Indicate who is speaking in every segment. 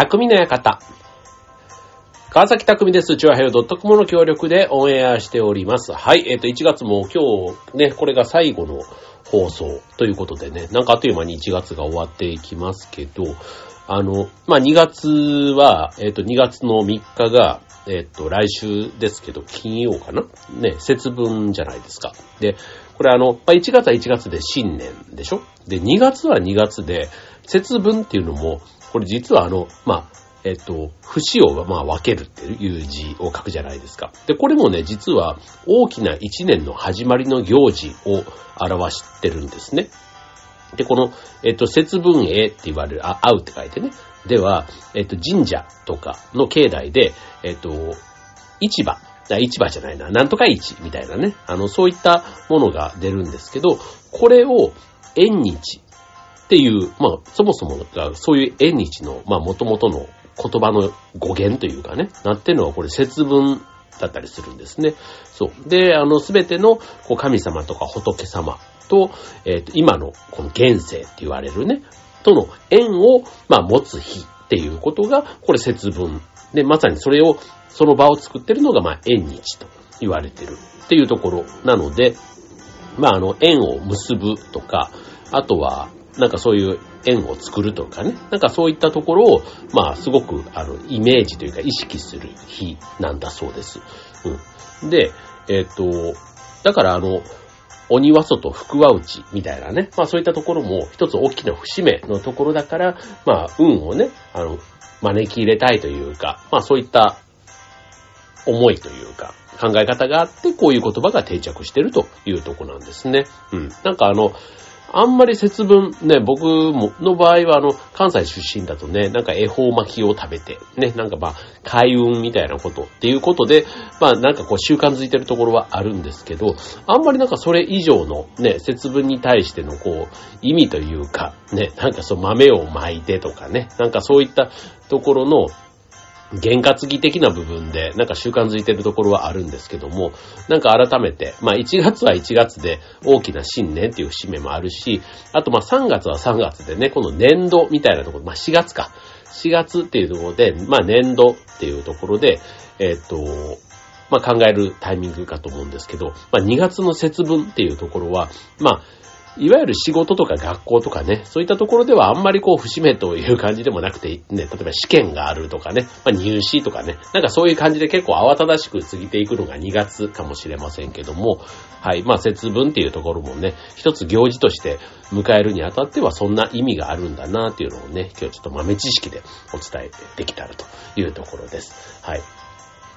Speaker 1: 匠の館。川崎匠です。チュアヘヨ .com の協力でオンエアしております。はい。えっ、と、1月も今日ね、これが最後の放送ということでね、なんかあっという間に1月が終わっていきますけど、あの、まあ、2月は、えっ、と、2月の3日が、えっ、と、来週ですけど、金曜かな？ね、節分じゃないですか。で、これあの、まあ、1月は1月で新年でしょ？で、2月は2月で、節分っていうのも、これ実はあの、まあ、えっと、節をまあ分けるっていう字を書くじゃないですか。で、これもね、実は大きな一年の始まりの行事を表してるんですね。で、この、えっと、節分営って言われる、あ、会うって書いてね。では、えっと、神社とかの境内で、えっと、市場、市場じゃないな、なんとか市みたいなね、あの、そういったものが出るんですけど、これを縁日っていう、まあ、そもそも、そういう縁日の、まあ、元々の言葉の語源というかね、なってるのはこれ節分だったりするんですね。そう。で、あの、すべてのこう神様とか仏様と、えっ、と、今のこの現世って言われるね、との縁を、まあ、持つ日っていうことが、これ節分。で、まさにそれを、その場を作ってるのが、まあ、縁日と言われてるっていうところなので、まあ、あの、縁を結ぶとか、あとは、なんかそういう縁を作るとかね。なんかそういったところを、まあすごく、あの、イメージというか意識する日なんだそうです。うん。で、えっ、と、だからあの、鬼は外、福は内みたいなね。まあそういったところも一つ大きな節目のところだから、まあ運をね、あの、招き入れたいというか、まあそういった思いというか、考え方があって、こういう言葉が定着してるというとこなんですね。うん。なんかあの、あんまり節分、ね、僕も、の場合はあの、関西出身だとね、なんか恵方巻きを食べて、ね、なんかまあ、開運みたいなことっていうことで、まあなんかこう習慣づいてるところはあるんですけど、あんまりなんかそれ以上のね、節分に対してのこう、意味というか、ね、なんかそう豆を巻いてとかね、なんかそういったところの、験担ぎ的な部分で、なんか習慣づいてるところはあるんですけども、なんか改めて、まあ1月は1月で大きな新年っていう節目もあるし、あとまあ3月は3月でね、この年度みたいなところ、まあ4月か。4月っていうところで、まあ年度っていうところで、えっ、と、まあ考えるタイミングかと思うんですけど、まあ2月の節分っていうところは、まあいわゆる仕事とか学校とかね、そういったところではあんまりこう節目という感じでもなくて、ね、例えば試験があるとかね、まあ、入試とかね、なんかそういう感じで結構慌ただしく過ぎていくのが2月かもしれませんけども、はい、まあ節分っていうところもね、一つ行事として迎えるにあたってはそんな意味があるんだなっていうのをね、今日ちょっと豆知識でお伝えできたらというところです。はい。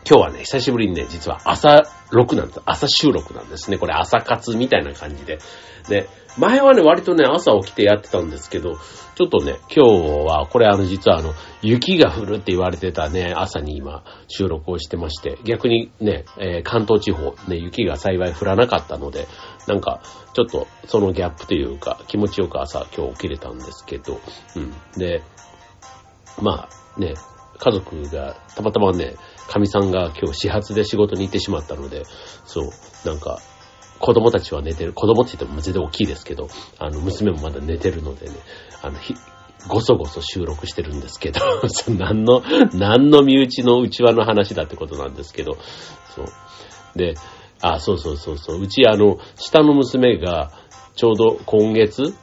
Speaker 1: 今日はね、久しぶりにね、実は朝録なんです。朝収録なんですね。これ朝活みたいな感じで。で、前はね、割とね、朝起きてやってたんですけど、ちょっとね、今日は、これあの、実はあの、雪が降るって言われてたね、朝に今、収録をしてまして、逆にね、えー、関東地方、ね、雪が幸い降らなかったので、なんか、ちょっと、そのギャップというか、気持ちよく朝、今日起きれたんですけど、うん。で、まあ、ね、家族が、たまたまね、神さんが今日始発で仕事に行ってしまったので、そう、なんか、子供たちは寝てる。子供って言っても全然大きいですけど、あの、娘もまだ寝てるのでね、あの、ひ、ごそごそ収録してるんですけど、何の、何の身内の内輪の話だってことなんですけど、そう。で、あ、そうそうそうそう。うちあの、下の娘が、ちょうど今月、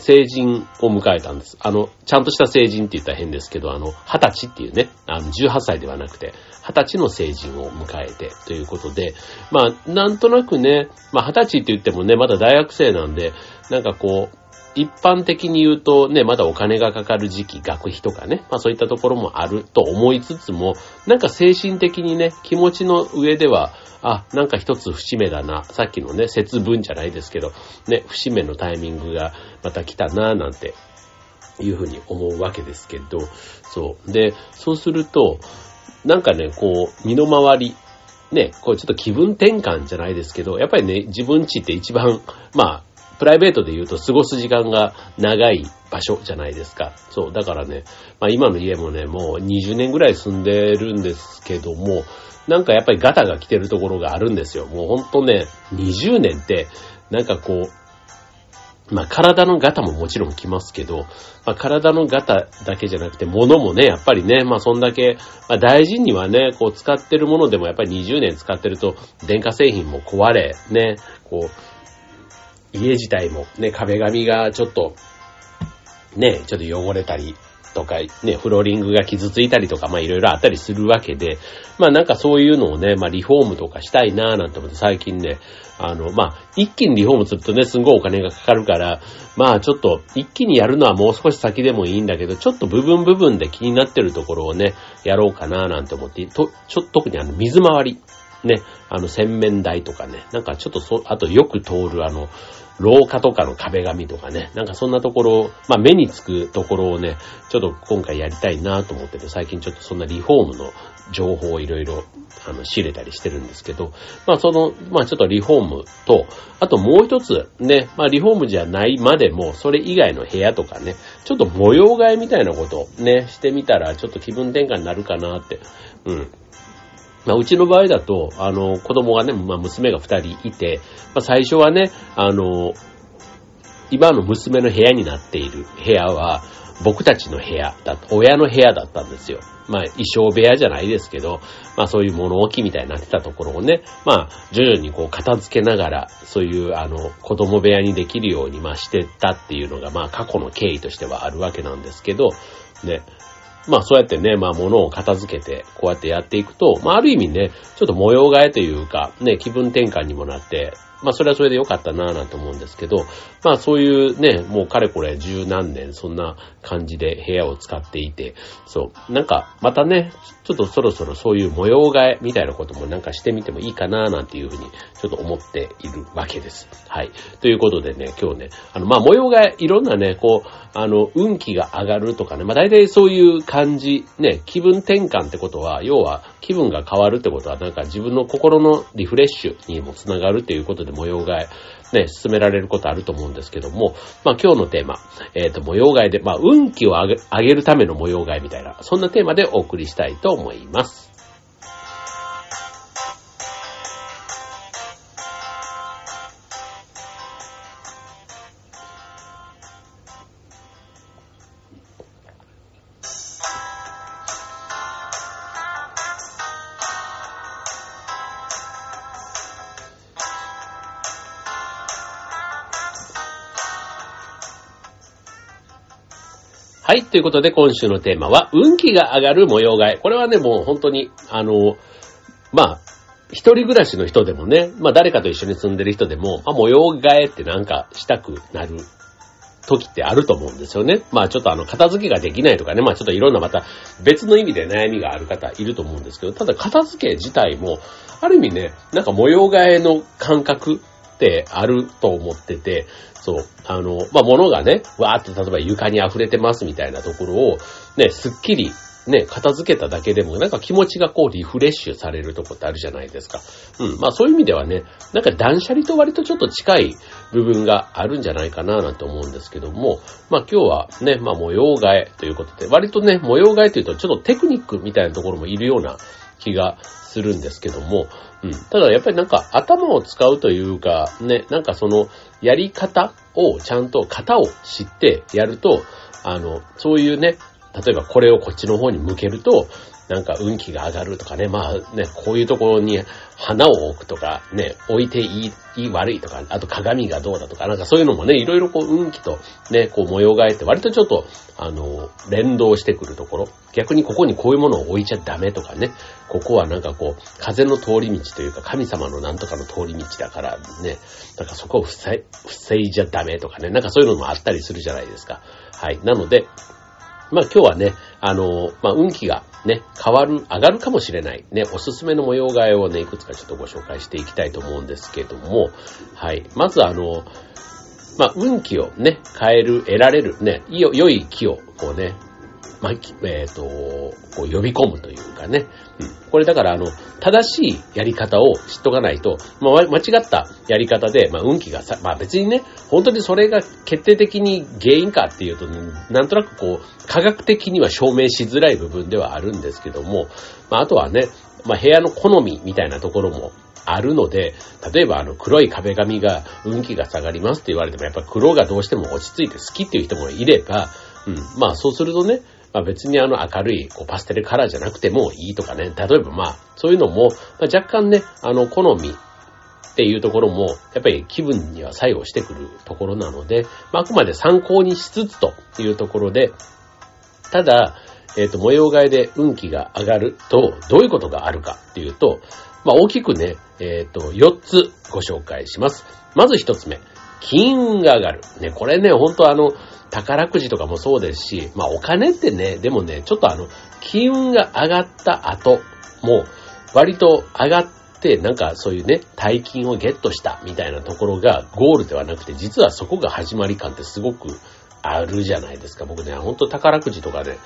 Speaker 1: 成人を迎えたんです。あの、ちゃんとした成人って言ったら変ですけど、あの、二十歳っていうね、あの、18歳ではなくて、二十歳の成人を迎えてということで、まあ、なんとなくね、まあ、二十歳って言ってもね、まだ大学生なんで、なんかこう、一般的に言うとね、まだお金がかかる時期、学費とかね、まあそういったところもあると思いつつも、なんか精神的にね、気持ちの上では、あ、なんか一つ節目だな。さっきのね、節分じゃないですけど、ね、節目のタイミングがまた来たな、なんていうふうに思うわけですけど、そう。で、そうすると、なんかね、こう、身の回り、ね、こうちょっと気分転換じゃないですけど、やっぱりね、自分ちって一番、まあ、プライベートで言うと過ごす時間が長い場所じゃないですか。そう。だからね、まあ今の家もね、もう20年ぐらい住んでるんですけども、なんかやっぱりガタが来てるところがあるんですよ。もうほんとね、20年って、なんかこう、まあ体の型ももちろん来ますけど、まあ体の型だけじゃなくて物もね、やっぱりね、まあそんだけ、まあ大事にはね、こう使ってるものでもやっぱり20年使ってると電化製品も壊れ、ね、こう、家自体もね、壁紙がちょっと、ね、ちょっと汚れたり、とか、ね、フローリングが傷ついたりとか、まあいろいろあったりするわけで、まあなんかそういうのをね、まあリフォームとかしたいなぁなんて思って最近ね、あの、まあ、一気にリフォームするとね、すんごいお金がかかるから、まあちょっと、一気にやるのはもう少し先でもいいんだけど、ちょっと部分部分で気になってるところをね、やろうかなぁなんて思って、と、ちょ、特にあの、水回り。ね、あの、洗面台とかね、なんかちょっとそ、あとよく通るあの、廊下とかの壁紙とかね、なんかそんなところ、まあ目につくところをね、ちょっと今回やりたいなと思ってて、最近ちょっとそんなリフォームの情報をいろいろ、あの、仕入れたりしてるんですけど、まあその、まあちょっとリフォームと、あともう一つね、まあリフォームじゃないまでも、それ以外の部屋とかね、ちょっと模様替えみたいなことね、してみたら、ちょっと気分転換になるかなって、うん。まあ、うちの場合だと、あの、子供がね、まあ、娘が二人いて、まあ、最初はね、あの、今の娘の部屋になっている部屋は、僕たちの部屋だ、親の部屋だったんですよ。まあ、衣装部屋じゃないですけど、まあそういう物置みたいになってたところをね、まあ徐々にこう片付けながら、そういうあの子供部屋にできるようにまあしてったっていうのがまあ過去の経緯としてはあるわけなんですけど、ね、まあそうやってね、まあ物を片付けて、こうやってやっていくと、まあある意味ね、ちょっと模様替えというか、ね、気分転換にもなって、まあそれはそれで良かったなぁなんて思うんですけど、まあそういうね、もうかれこれ十何年そんな感じで部屋を使っていて、そう、なんかまたね、ちょっとそろそろそういう模様替えみたいなこともなんかしてみてもいいかなぁなんていうふうにちょっと思っているわけです。はい。ということでね、今日ね、あのまあ模様替え、いろんなね、こう、あの、運気が上がるとかね、まあ大体そういう感じ、ね、気分転換ってことは、要は気分が変わるってことは、なんか自分の心のリフレッシュにもつながるっていうことで模様替え、ね、進められることあると思うんですけども、まあ今日のテーマ、えっ、ー、と、模様替えで、まあ運気を上げ上げるための模様替えみたいな、そんなテーマでお送りしたいと思います。はい。ということで、今週のテーマは、運気が上がる模様替え。これはね、もう本当に、あの、まあ、一人暮らしの人でもね、まあ誰かと一緒に住んでる人でも、まあ模様替えってなんかしたくなる時ってあると思うんですよね。まあちょっとあの片付けができないとかね、まあちょっといろんなまた別の意味で悩みがある方いると思うんですけど、ただ片付け自体も、ある意味ね、なんか模様替えの感覚ってあると思ってて、そう、あの、まあ、物がね、わーっと例えば床に溢れてますみたいなところを、ね、すっきり、ね、片付けただけでも、なんか気持ちがこうリフレッシュされるとこってあるじゃないですか。うん。まあそういう意味ではね、なんか断捨離と割とちょっと近い部分があるんじゃないかななんて思うんですけども、まあ今日はね、まあ模様替えということで、割とね、模様替えというとちょっとテクニックみたいなところもいるような気がするんですけども、うん。ただやっぱりなんか頭を使うというか、ね、なんかそのやり方をちゃんと型を知ってやると、あの、そういうね、例えばこれをこっちの方に向けると、なんか運気が上がるとかね、まあね、こういうところに花を置くとか、ね、置いていい、いい悪いとか、あと鏡がどうだとか、なんかそういうのもね、いろいろこう運気とね、こう模様替えって割とちょっと、あの、連動してくるところ、逆にここにこういうものを置いちゃダメとかね、ここはなんかこう、風の通り道というか、神様のなんとかの通り道だからね、なんかそこを防い、防いじゃダメとかね、なんかそういうのもあったりするじゃないですか。はい。なので、まあ今日はね、あの、まあ運気がね、変わる、上がるかもしれない、ね、おすすめの模様替えをね、いくつかちょっとご紹介していきたいと思うんですけども、はい。まずあの、まあ、運気をね、変える、得られる、ね、良い気を、こうね、まあ、えっ、ー、と、こう呼び込むというかね。うん。これだから、あの、正しいやり方を知っとかないと、まあ、間違ったやり方で、まあ、運気がさ、まあ別にね、本当にそれが決定的に原因かっていうと、なんとなくこう、科学的には証明しづらい部分ではあるんですけども、まあ、あとはね、まあ、部屋の好みみたいなところもあるので、例えばあの黒い壁紙が運気が下がりますって言われても、やっぱ黒がどうしても落ち着いて好きっていう人もいれば、うん、まあそうするとね、まあ別にあの明るいこうパステルカラーじゃなくてもいいとかね、例えばまあそういうのも、まあ、若干ね、あの好みっていうところも、やっぱり気分には作用してくるところなので、まあ、あくまで参考にしつつというところで、ただ、えっ、ー、と、模様替えで運気が上がると、どういうことがあるかっていうと、まあ、大きくね、えっ、ー、と、4つご紹介します。まず1つ目。金運が上がる。ね、これね、ほんとあの、宝くじとかもそうですし、まあ、お金ってね、でもね、ちょっとあの、金運が上がった後も、割と上がって、なんかそういうね、大金をゲットしたみたいなところがゴールではなくて、実はそこが始まり感ってすごくあるじゃないですか。僕ね、ほんと宝くじとかね、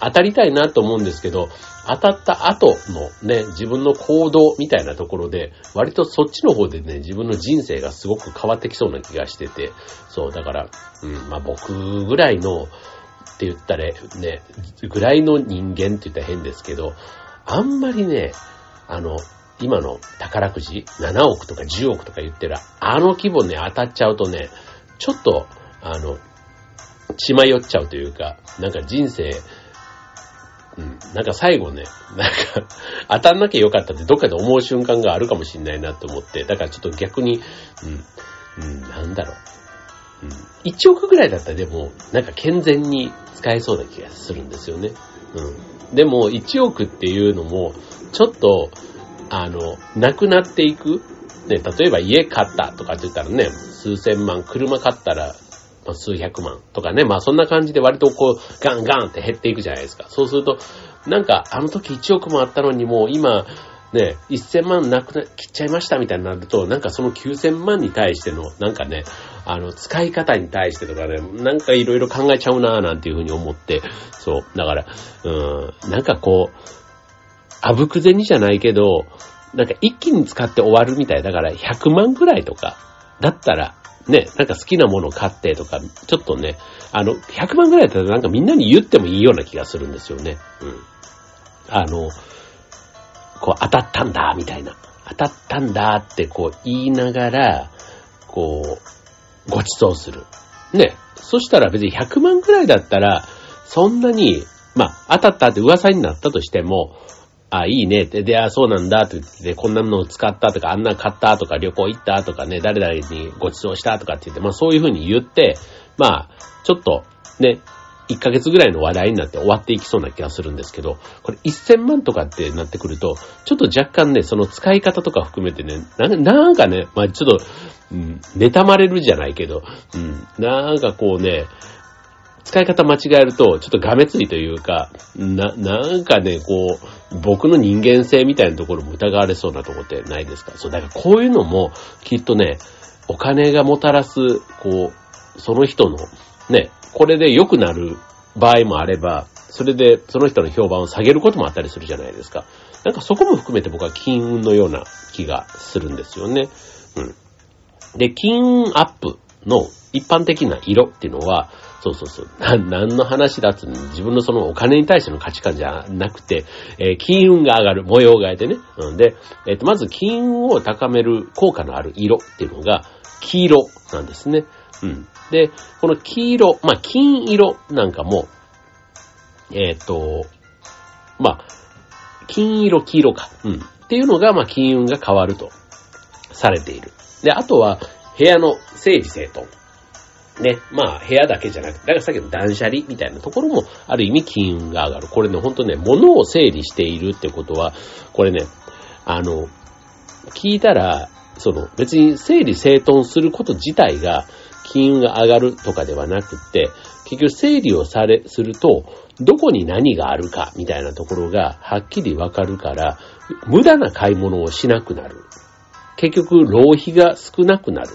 Speaker 1: 当たりたいなと思うんですけど、当たった後のね、自分の行動みたいなところで、割とそっちの方でね、自分の人生がすごく変わってきそうな気がしてて、そう、だから、うん、まあ僕ぐらいの、って言ったらね、ぐらいの人間って言ったら変ですけど、あんまりね、あの、今の宝くじ7億とか10億とか言ってる、あの規模ね、当たっちゃうとね、ちょっと、あの、血迷っちゃうというか、なんか人生、うん、なんか最後ね、なんか当たんなきゃよかったってどっかで思う瞬間があるかもしんないなと思って、だからちょっと逆に、うん、うん、なんだろう。うん、1億ぐらいだったらでも、なんか健全に使えそうな気がするんですよね。うん。でも、1億っていうのも、ちょっと、あの、なくなっていく。ね、例えば家買ったとかって言ったらね、数千万、車買ったらまあ、数百万とかね、まあそんな感じで割とこう、ガンガンって減っていくじゃないですか。そうすると、なんか、あの時1億もあったのにもう今、ね、1000万なくな、切っちゃいましたみたいになると、なんかその9000万に対しての、なんかね、あの、使い方に対してとかね、なんかいろいろ考えちゃうなぁなんていうふうに思って、そう、だから、うん、なんかこう、あぶく銭じゃないけど、なんか一気に使って終わるみたい。だから100万くらいとか、だったら、ね、なんか好きなものを買ってとか、ちょっとね、あの、100万ぐらいだったらなんかみんなに言ってもいいような気がするんですよね。うん。あの、こう当たったんだ、みたいな。当たったんだってこう言いながら、こう、ご馳走する。ね。そしたら別に100万ぐらいだったら、そんなに、まあ、当たったって噂になったとしても、あ、いいね。って、で、あ、そうなんだって言って、こんなのを使ったとか、あんな買ったとか、旅行行ったとかね、誰々にご馳走したとかって言って、まあそういうふうに言って、まあ、ちょっと、ね、1ヶ月ぐらいの話題になって終わっていきそうな気がするんですけど、これ1000万とかってなってくると、ちょっと若干ね、その使い方とか含めてね、なんかね、まあちょっと、うん、妬まれるじゃないけど、うん、なんかこうね、使い方間違えると、ちょっとがめついというか、な、なんかね、こう、僕の人間性みたいなところも疑われそうなとこってないですか？そう、だからこういうのも、きっとね、お金がもたらす、こう、その人の、ね、これで良くなる場合もあれば、それでその人の評判を下げることもあったりするじゃないですか。なんかそこも含めて僕は金運のような気がするんですよね。うん。で、金運アップの一般的な色っていうのは、そうそうそう。な、何の話だっつ自分のそのお金に対しての価値観じゃなくて、えー、金運が上がる、模様替えでね。うんで、えっ、ー、と、まず金運を高める効果のある色っていうのが、黄色なんですね。うん。で、この黄色、まあ、金色なんかも、えっ、ー、と、まあ、金色、黄色か。うん。っていうのが、まあ、金運が変わるとされている。で、あとは、部屋の整理整頓。ね、まあ部屋だけじゃなくて、だからさっきの断捨離みたいなところもある意味金運が上がる。これね、ほんとね、物を整理しているってことは、これね、あの、聞いたら、その別に整理整頓すること自体が金運が上がるとかではなくって、結局整理をされ、すると、どこに何があるかみたいなところがはっきりわかるから、無駄な買い物をしなくなる。結局、浪費が少なくなる。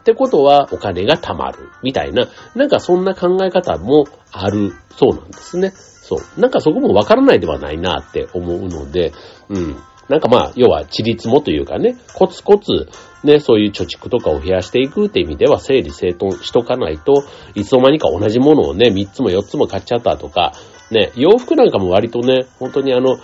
Speaker 1: ってことはお金が貯まる。みたいな、なんかそんな考え方もあるそうなんですね。そう。なんかそこもわからないではないなって思うので、うん。なんかまあ、要は、ちりつもというかね、コツコツ、ね、そういう貯蓄とかを増やしていくって意味では、整理整頓しとかないと、いつの間にか同じものをね、3つも4つも買っちゃったとか、ね、洋服なんかも割とね、本当にあの、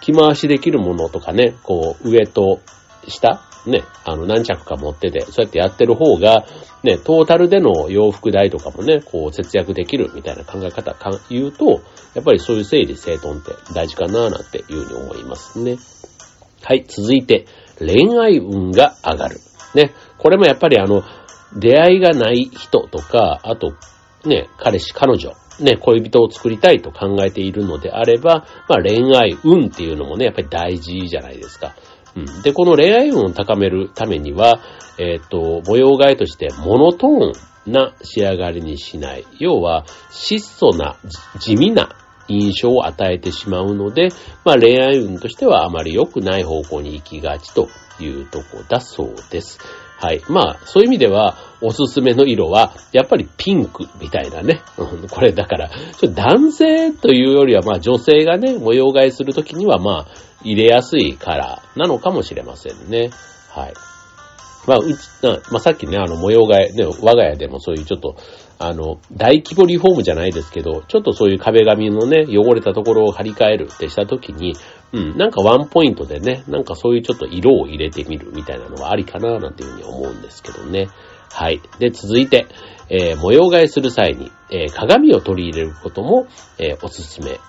Speaker 1: 着回しできるものとかね、こう、上と下、ね、あの、何着か持ってて、そうやってやってる方が、ね、トータルでの洋服代とかもね、こう、節約できるみたいな考え方か言うと、やっぱりそういう整理整頓って大事かななんていうふうに思いますね。はい、続いて、恋愛運が上がる。ね、これもやっぱりあの、出会いがない人とか、あと、ね、彼氏、彼女、ね、恋人を作りたいと考えているのであれば、まあ恋愛運っていうのもね、やっぱり大事じゃないですか。うん。で、この恋愛運を高めるためには、えっ、ー、と、模様替えとしてモノトーンな仕上がりにしない。要は、質素な、地味な印象を与えてしまうので、まあ恋愛運としてはあまり良くない方向に行きがちというとこだそうです。はい。まあ、そういう意味では、おすすめの色は、やっぱりピンクみたいなね。これだから、男性というよりは、まあ女性がね、模様替えするときには、まあ、入れやすいカラーなのかもしれませんね。はい。まあ、うち、まあ、さっきね、あの、模様替え、ね、我が家でもそういうちょっと、あの、大規模リフォームじゃないですけど、ちょっとそういう壁紙のね、汚れたところを張り替えるってした時に、うん、なんかワンポイントでね、なんかそういうちょっと色を入れてみるみたいなのはありかな、なんていうふうに思うんですけどね。はい。で、続いて、えー、模様替えする際に、えー、鏡を取り入れることも、えー、おすすめ。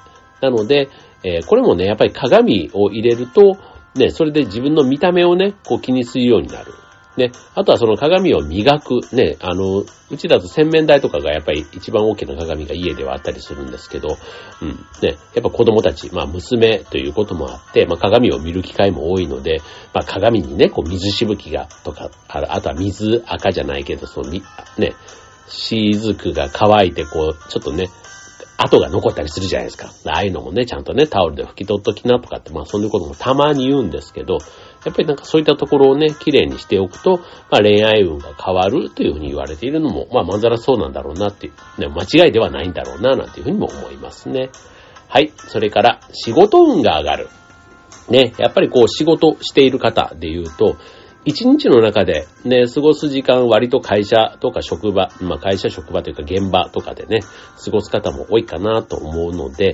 Speaker 1: なので、えこれもね、やっぱり鏡を入れると、ね、それで自分の見た目をね、こう気にするようになる。ね。あとはその鏡を磨く。ね。あの、うちだと洗面台とかがやっぱり一番大きな鏡が家ではあったりするんですけど、うん。ね。やっぱ子供たち、まあ娘ということもあって、まあ鏡を見る機会も多いので、まあ鏡にね、こう水しぶきがとか、あとは水赤じゃないけど、その、ね、雫が乾いてこう、ちょっとね、跡が残ったりするじゃないですか。ああいうのもね、ちゃんとね、タオルで拭き取っときなとかって、まあそういうこともたまに言うんですけど、やっぱりなんかそういったところをね、綺麗にしておくと、まあ恋愛運が変わるというふうに言われているのも、まあまんざらそうなんだろうなっていう、ね、間違いではないんだろうな、なんていうふうにも思いますね。はい。それから、仕事運が上がる。ね、やっぱりこう仕事している方で言うと、一日の中でね、過ごす時間割と会社とか職場、まあ会社職場というか現場とかでね、過ごす方も多いかなと思うので、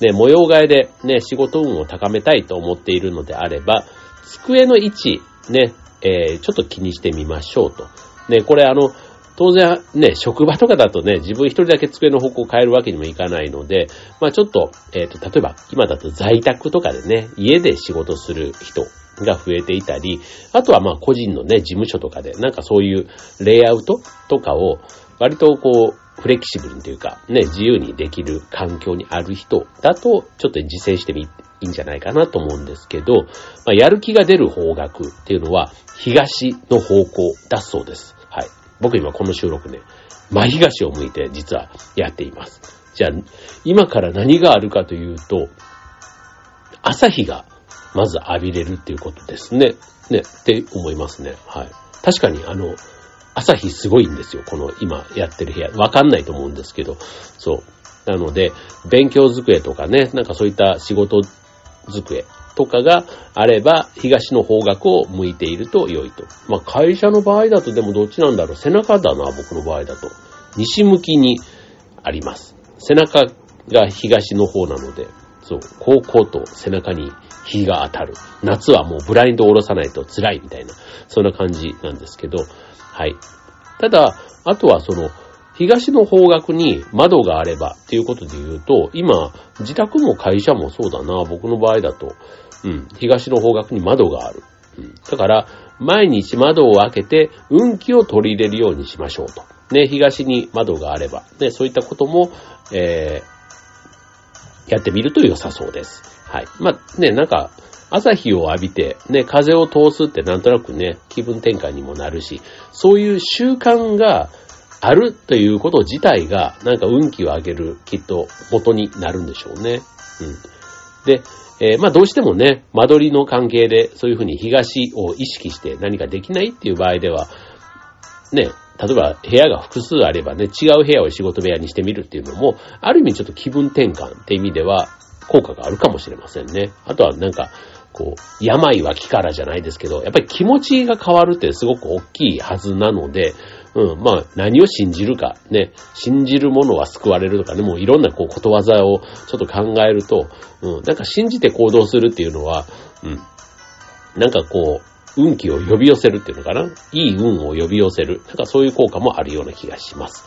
Speaker 1: ね、模様替えでね、仕事運を高めたいと思っているのであれば、机の位置、ね、えー、ちょっと気にしてみましょうと。ね、これあの、当然ね、職場とかだとね、自分一人だけ机の方向を変えるわけにもいかないので、まあちょっと、えっ、ー、と、例えば今だと在宅とかでね、家で仕事する人が増えていたり、あとはまあ個人のね、事務所とかで、なんかそういうレイアウトとかを割とこう、フレキシブルにというか、ね、自由にできる環境にある人だと、ちょっと実践してみ、いいんじゃないかなと思うんですけど、まあ、やる気が出る方角っていうのは、東の方向だそうです。はい。僕今この収録ね、真東を向いて実はやっています。じゃあ、今から何があるかというと、朝日がまず浴びれるっていうことですね。ね、って思いますね。はい。確かにあの、朝日すごいんですよ。この今やってる部屋。わかんないと思うんですけど。そう。なので、勉強机とかね、なんかそういった仕事机とかがあれば、東の方角を向いていると良いと。まあ会社の場合だとでもどっちなんだろう。背中だな、僕の場合だと。西向きにあります。背中が東の方なので、そう、高校と背中に日が当たる。夏はもうブラインドを下ろさないと辛いみたいな、そんな感じなんですけど、はい。ただ、あとはその、東の方角に窓があればっていうことで言うと、今、自宅も会社もそうだな、僕の場合だと、うん、東の方角に窓がある。うん、だから、毎日窓を開けて運気を取り入れるようにしましょうと。ね、東に窓があれば、ね、そういったことも、えー、やってみると良さそうです。はい。まあ、ね、なんか、朝日を浴びて、ね、風を通すってなんとなくね、気分転換にもなるし、そういう習慣があるということ自体が、なんか運気を上げる、きっと、元になるんでしょうね。うん。で、えー、まあどうしてもね、間取りの関係で、そういうふうに東を意識して何かできないっていう場合では、ね、例えば部屋が複数あればね、違う部屋を仕事部屋にしてみるっていうのも、ある意味ちょっと気分転換って意味では、効果があるかもしれませんね。あとはなんか、こう、病は気からじゃないですけど、やっぱり気持ちが変わるってすごく大きいはずなので、うん、まあ、何を信じるか、ね、信じるものは救われるとかね、もういろんなこう、ことわざをちょっと考えると、うん、なんか信じて行動するっていうのは、うん、なんかこう、運気を呼び寄せるっていうのかな？いい運を呼び寄せる。なんかそういう効果もあるような気がします。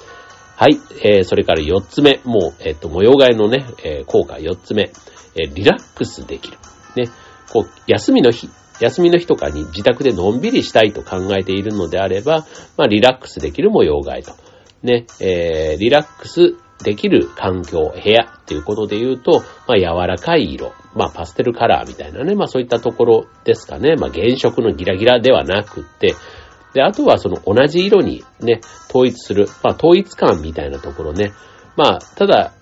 Speaker 1: はい。えー、それから4つ目。もう、えっ、と、模様替えのね、えー、効果4つ目。えー、リラックスできる。ね。こう、休みの日、休みの日とかに自宅でのんびりしたいと考えているのであれば、まあ、リラックスできる模様替えと。ね、えー、リラックスできる環境、部屋っていうことで言うと、まあ、柔らかい色、まあ、パステルカラーみたいなね、まあ、そういったところですかね。まあ、原色のギラギラではなくって、で、あとはその同じ色にね、統一する、まあ、統一感みたいなところね。まあ、ただ、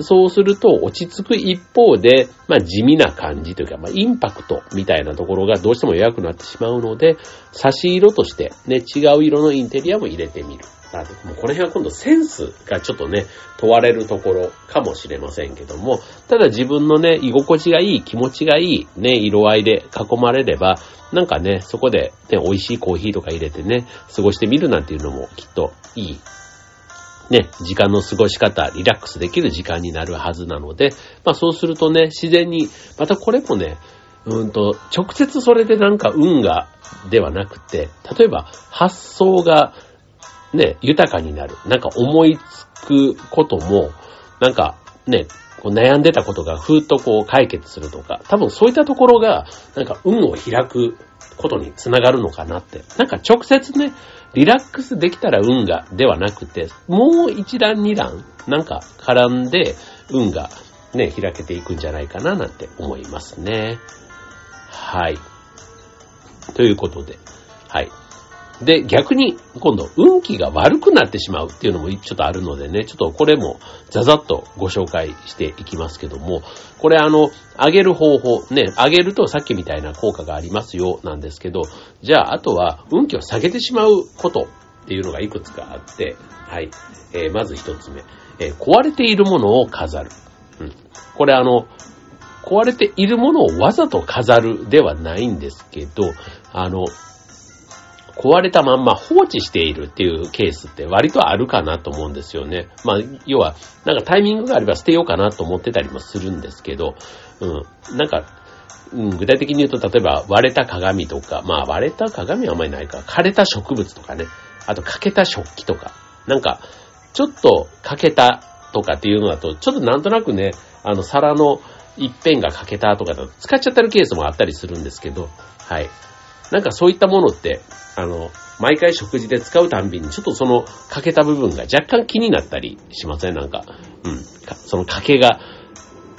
Speaker 1: そうすると落ち着く一方で、まあ地味な感じというか、まあインパクトみたいなところがどうしても弱くなってしまうので、差し色としてね、違う色のインテリアも入れてみる。もうこの辺は今度センスがちょっとね、問われるところかもしれませんけども、ただ自分のね、居心地がいい、気持ちがいい、ね、色合いで囲まれれば、なんかね、そこでね、美味しいコーヒーとか入れてね、過ごしてみるなんていうのもきっといいね、時間の過ごし方、リラックスできる時間になるはずなので、まあそうするとね、自然に、またこれもね、うんと、直接それでなんか運が、ではなくて、例えば発想がね、豊かになる。なんか思いつくことも、なんかね、こう悩んでたことがふーっとこう解決するとか、多分そういったところが、なんか運を開くことにつながるのかなって。なんか直接ね、リラックスできたら運がではなくて、もう一段二段、なんか絡んで運がね、開けていくんじゃないかななんて思いますね。はい。ということで、はい。で、逆に、今度、運気が悪くなってしまうっていうのもちょっとあるのでね、ちょっとこれもざざっとご紹介していきますけども、これあの、上げる方法、ね、上げるとさっきみたいな効果がありますよ、なんですけど、じゃあ、あとは、運気を下げてしまうことっていうのがいくつかあって、はい。えー、まず一つ目、えー、壊れているものを飾る。うん。これあの、壊れているものをわざと飾るではないんですけど、あの、壊れたまんま放置しているっていうケースって割とあるかなと思うんですよね。まあ、要は、なんかタイミングがあれば捨てようかなと思ってたりもするんですけど、うん、なんか、うん、具体的に言うと、例えば割れた鏡とか、まあ割れた鏡はあんまりないか、枯れた植物とかね、あと欠けた食器とか、なんか、ちょっと欠けたとかっていうのだと、ちょっとなんとなくね、あの皿の一辺が欠けたとかだと使っちゃってるケースもあったりするんですけど、はい。なんかそういったものって、あの、毎回食事で使うたんびに、ちょっとその欠けた部分が若干気になったりしません？なんか、うん。その欠けが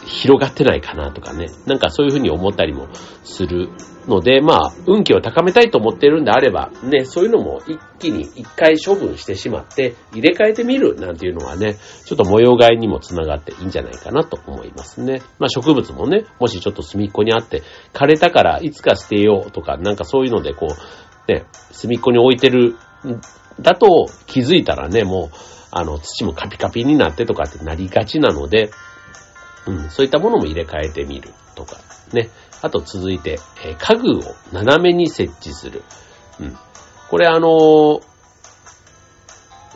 Speaker 1: 広がってないかなとかね。なんかそういうふうに思ったりもするので、まあ、運気を高めたいと思っているんであれば、ね、そういうのも一気に一回処分してしまって、入れ替えてみるなんていうのはね、ちょっと模様替えにもつながっていいんじゃないかなと思いますね。まあ植物もね、もしちょっと隅っこにあって、枯れたからいつか捨てようとか、なんかそういうのでこう、ね、隅っこに置いてる、だと気づいたらね、もう、あの、土もカピカピになってとかってなりがちなので、うん、そういったものも入れ替えてみるとか、ね。あと続いて、えー、家具を斜めに設置する。うん。これあのー、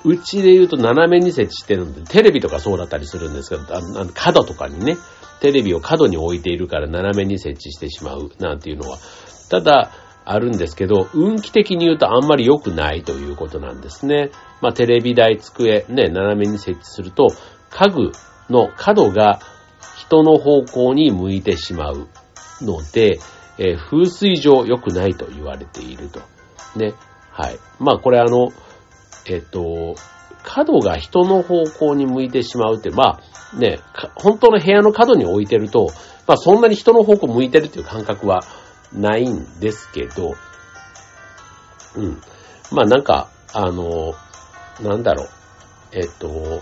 Speaker 1: うちで言うと斜めに設置してるので、テレビとかそうだったりするんですけど、あの角とかにね、テレビを角に置いているから斜めに設置してしまうなんていうのは、ただ、あるんですけど、運気的に言うとあんまり良くないということなんですね。まあ、テレビ台、机、ね、斜めに設置すると、家具の角が人の方向に向いてしまうので、えー、風水上良くないと言われていると。ね。はい。まあこれあの、えっ、と、角が人の方向に向いてしまうって、まあね、本当の部屋の角に置いてると、まあそんなに人の方向向いてるっていう感覚はないんですけど、うん。まあなんか、あの、なんだろう。えっ、と、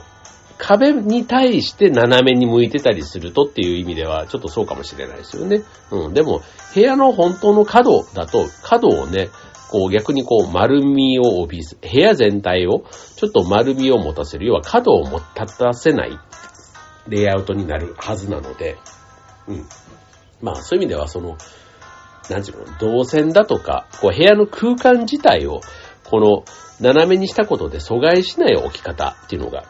Speaker 1: 壁に対して斜めに向いてたりするとっていう意味では、ちょっとそうかもしれないですよね。うん。でも、部屋の本当の角だと、角をね、こう逆にこう丸みを帯びす、部屋全体をちょっと丸みを持たせる、要は角をも立たせないレイアウトになるはずなので、うん。まあそういう意味ではその、なんていうの、動線だとか、こう部屋の空間自体を、この斜めにしたことで阻害しない置き方っていうのが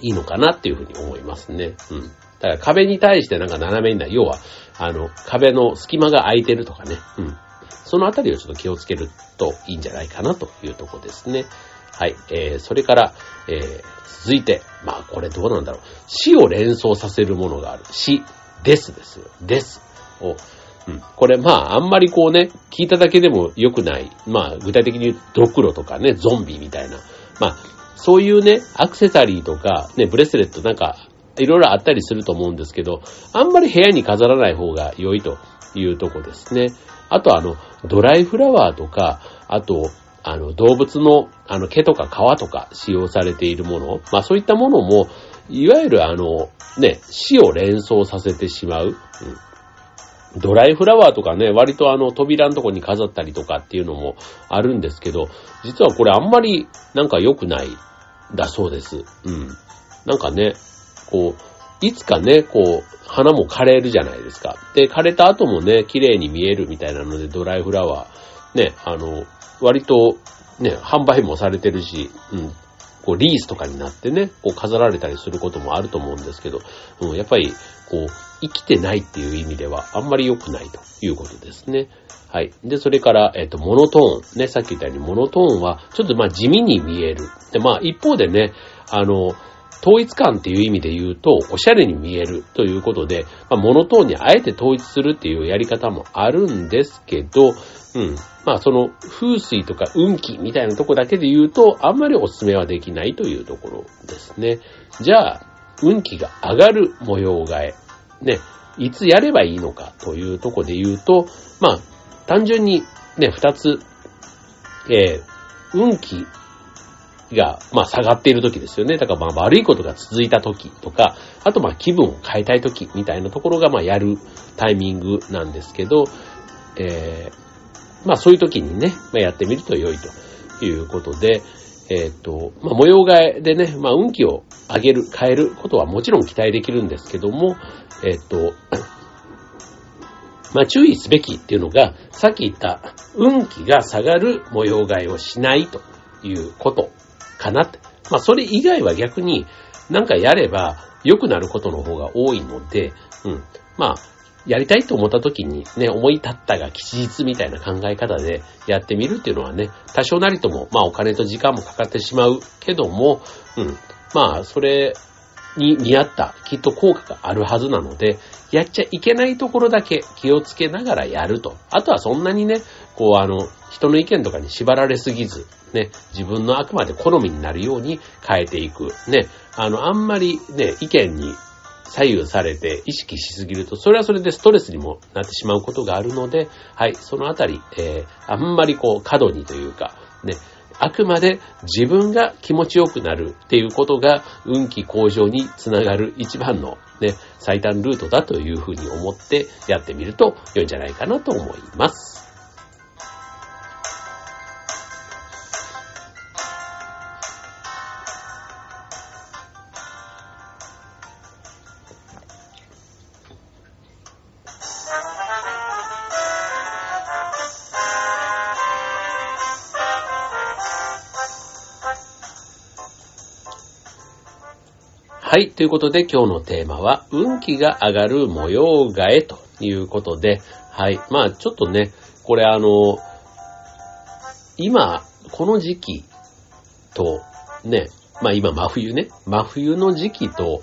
Speaker 1: いいのかなっていうふうに思いますね。うん。だから壁に対してなんか斜めになる。要は、あの、壁の隙間が空いてるとかね。うん。そのあたりをちょっと気をつけるといいんじゃないかなというとこですね。はい。えー、それから、えー、続いて、まあこれどうなんだろう。死を連想させるものがある。死、ですですよ。ですを、うん。これまああんまりこうね、聞いただけでも良くない。まあ具体的に言うドクロとかね、ゾンビみたいな。まあそういうね、アクセサリーとか、ね、ブレスレットなんか、いろいろあったりすると思うんですけど、あんまり部屋に飾らない方が良いというとこですね。あとあの、ドライフラワーとか、あと、あの、動物の、あの、毛とか皮とか使用されているもの、まあそういったものも、いわゆるあの、ね、死を連想させてしまう。うんドライフラワーとかね、割とあの扉のとこに飾ったりとかっていうのもあるんですけど、実はこれあんまりなんか良くないだそうです。うん。なんかね、こう、いつかね、こう、花も枯れるじゃないですか。で、枯れた後もね、綺麗に見えるみたいなので、ドライフラワー、ね、あの、割と、ね、販売もされてるし、うん、こう、リースとかになってね、こう、飾られたりすることもあると思うんですけど、うん、やっぱり、こう、生きてないっていう意味では、あんまり良くないということですね。はい。で、それから、えっ、と、モノトーン。ね、さっき言ったように、モノトーンは、ちょっとまあ地味に見える。で、まあ一方でね、あの、統一感っていう意味で言うと、おしゃれに見えるということで、まあ、モノトーンにあえて統一するっていうやり方もあるんですけど、うん。まあその風水とか運気みたいなとこだけで言うと、あんまりお勧めはできないというところですね。じゃあ、運気が上がる模様替え。ね、いつやればいいのかというとこで言うと、まあ、単純にね、二つ、えー、運気が、まあ、下がっている時ですよね。だから、まあ、悪いことが続いた時とか、あと、まあ、気分を変えたい時みたいなところが、まあ、やるタイミングなんですけど、えー、まあそういう時にね、まあ、やってみると良いということで、えっ、ー、と、まあ模様替えでね、まあ運気を上げる、変えることはもちろん期待できるんですけども、えっ、ー、と、まあ注意すべきっていうのが、さっき言った運気が下がる模様替えをしないということかなって。まあそれ以外は逆になんかやれば良くなることの方が多いので、うん。まあ、やりたいと思った時にね、思い立ったが吉日みたいな考え方でやってみるっていうのはね、多少なりとも、まあお金と時間もかかってしまうけども、うん。まあ、それに似合ったきっと効果があるはずなので、やっちゃいけないところだけ気をつけながらやると。あとはそんなにね、こうあの、人の意見とかに縛られすぎず、ね、自分のあくまで好みになるように変えていく。ね、あの、あんまりね、意見に左右されて意識しすぎると、それはそれでストレスにもなってしまうことがあるので、はい、そのあたり、えー、あんまりこう、過度にというか、ね、あくまで自分が気持ちよくなるっていうことが運気向上につながる一番のね、最短ルートだというふうに思ってやってみると良いんじゃないかなと思います。はい。ということで今日のテーマは、運気が上がる模様替えということで、はい。まあちょっとね、これあの、今、この時期と、ね、まあ今真冬ね、真冬の時期と、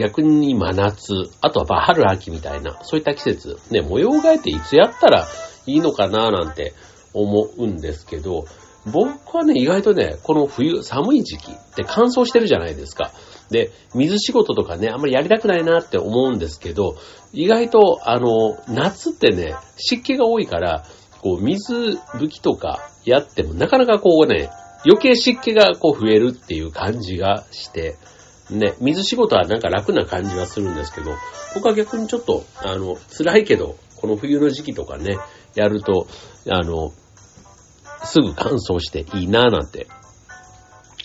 Speaker 1: 逆に真夏、あとはまあ春秋みたいな、そういった季節、ね、模様替えていつやったらいいのかななんて思うんですけど、僕はね、意外とね、この冬、寒い時期って乾燥してるじゃないですか。で、水仕事とかね、あんまりやりたくないなって思うんですけど、意外と、あの、夏ってね、湿気が多いから、こう、水拭きとかやっても、なかなかこうね、余計湿気がこう増えるっていう感じがして、ね、水仕事はなんか楽な感じがするんですけど、僕は逆にちょっと、あの、辛いけど、この冬の時期とかね、やると、あの、すぐ乾燥していいなぁなんて、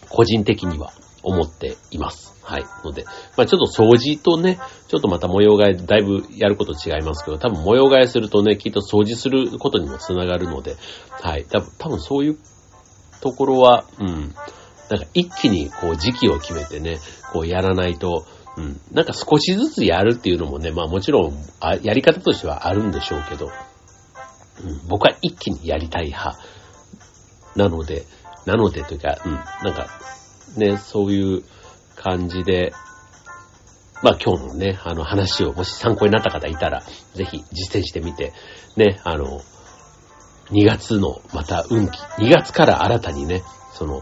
Speaker 1: 個人的には。思っています。はい。ので、まあちょっと掃除とね、ちょっとまた模様替え、だいぶやること違いますけど、多分模様替えするとね、きっと掃除することにもつながるので、はい。多分、多分そういうところは、うん。なんか一気にこう時期を決めてね、こうやらないと、うん。なんか少しずつやるっていうのもね、まあもちろん、あやり方としてはあるんでしょうけど、うん、僕は一気にやりたい派。なので、なのでというか、うん、なんか、ね、そういう感じで、まあ今日のね、あの話をもし参考になった方いたら、ぜひ実践してみて、ね、あの、2月のまた運気、2月から新たにね、その、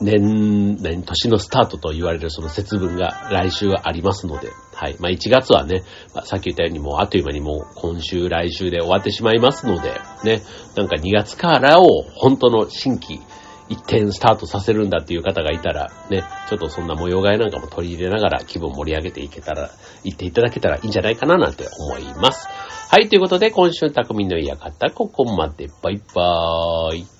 Speaker 1: 年、年、年のスタートと言われるその節分が来週はありますので、はい。まあ1月はね、まあ、さっき言ったようにもうあっという間にもう今週来週で終わってしまいますので、ね、なんか2月からを本当の新規一点スタートさせるんだっていう方がいたら、ね、ちょっとそんな模様替えなんかも取り入れながら気分盛り上げていけたら、行っていただけたらいいんじゃないかななんて思います。はい、ということで今週匠の館ここまで。バイバーイ。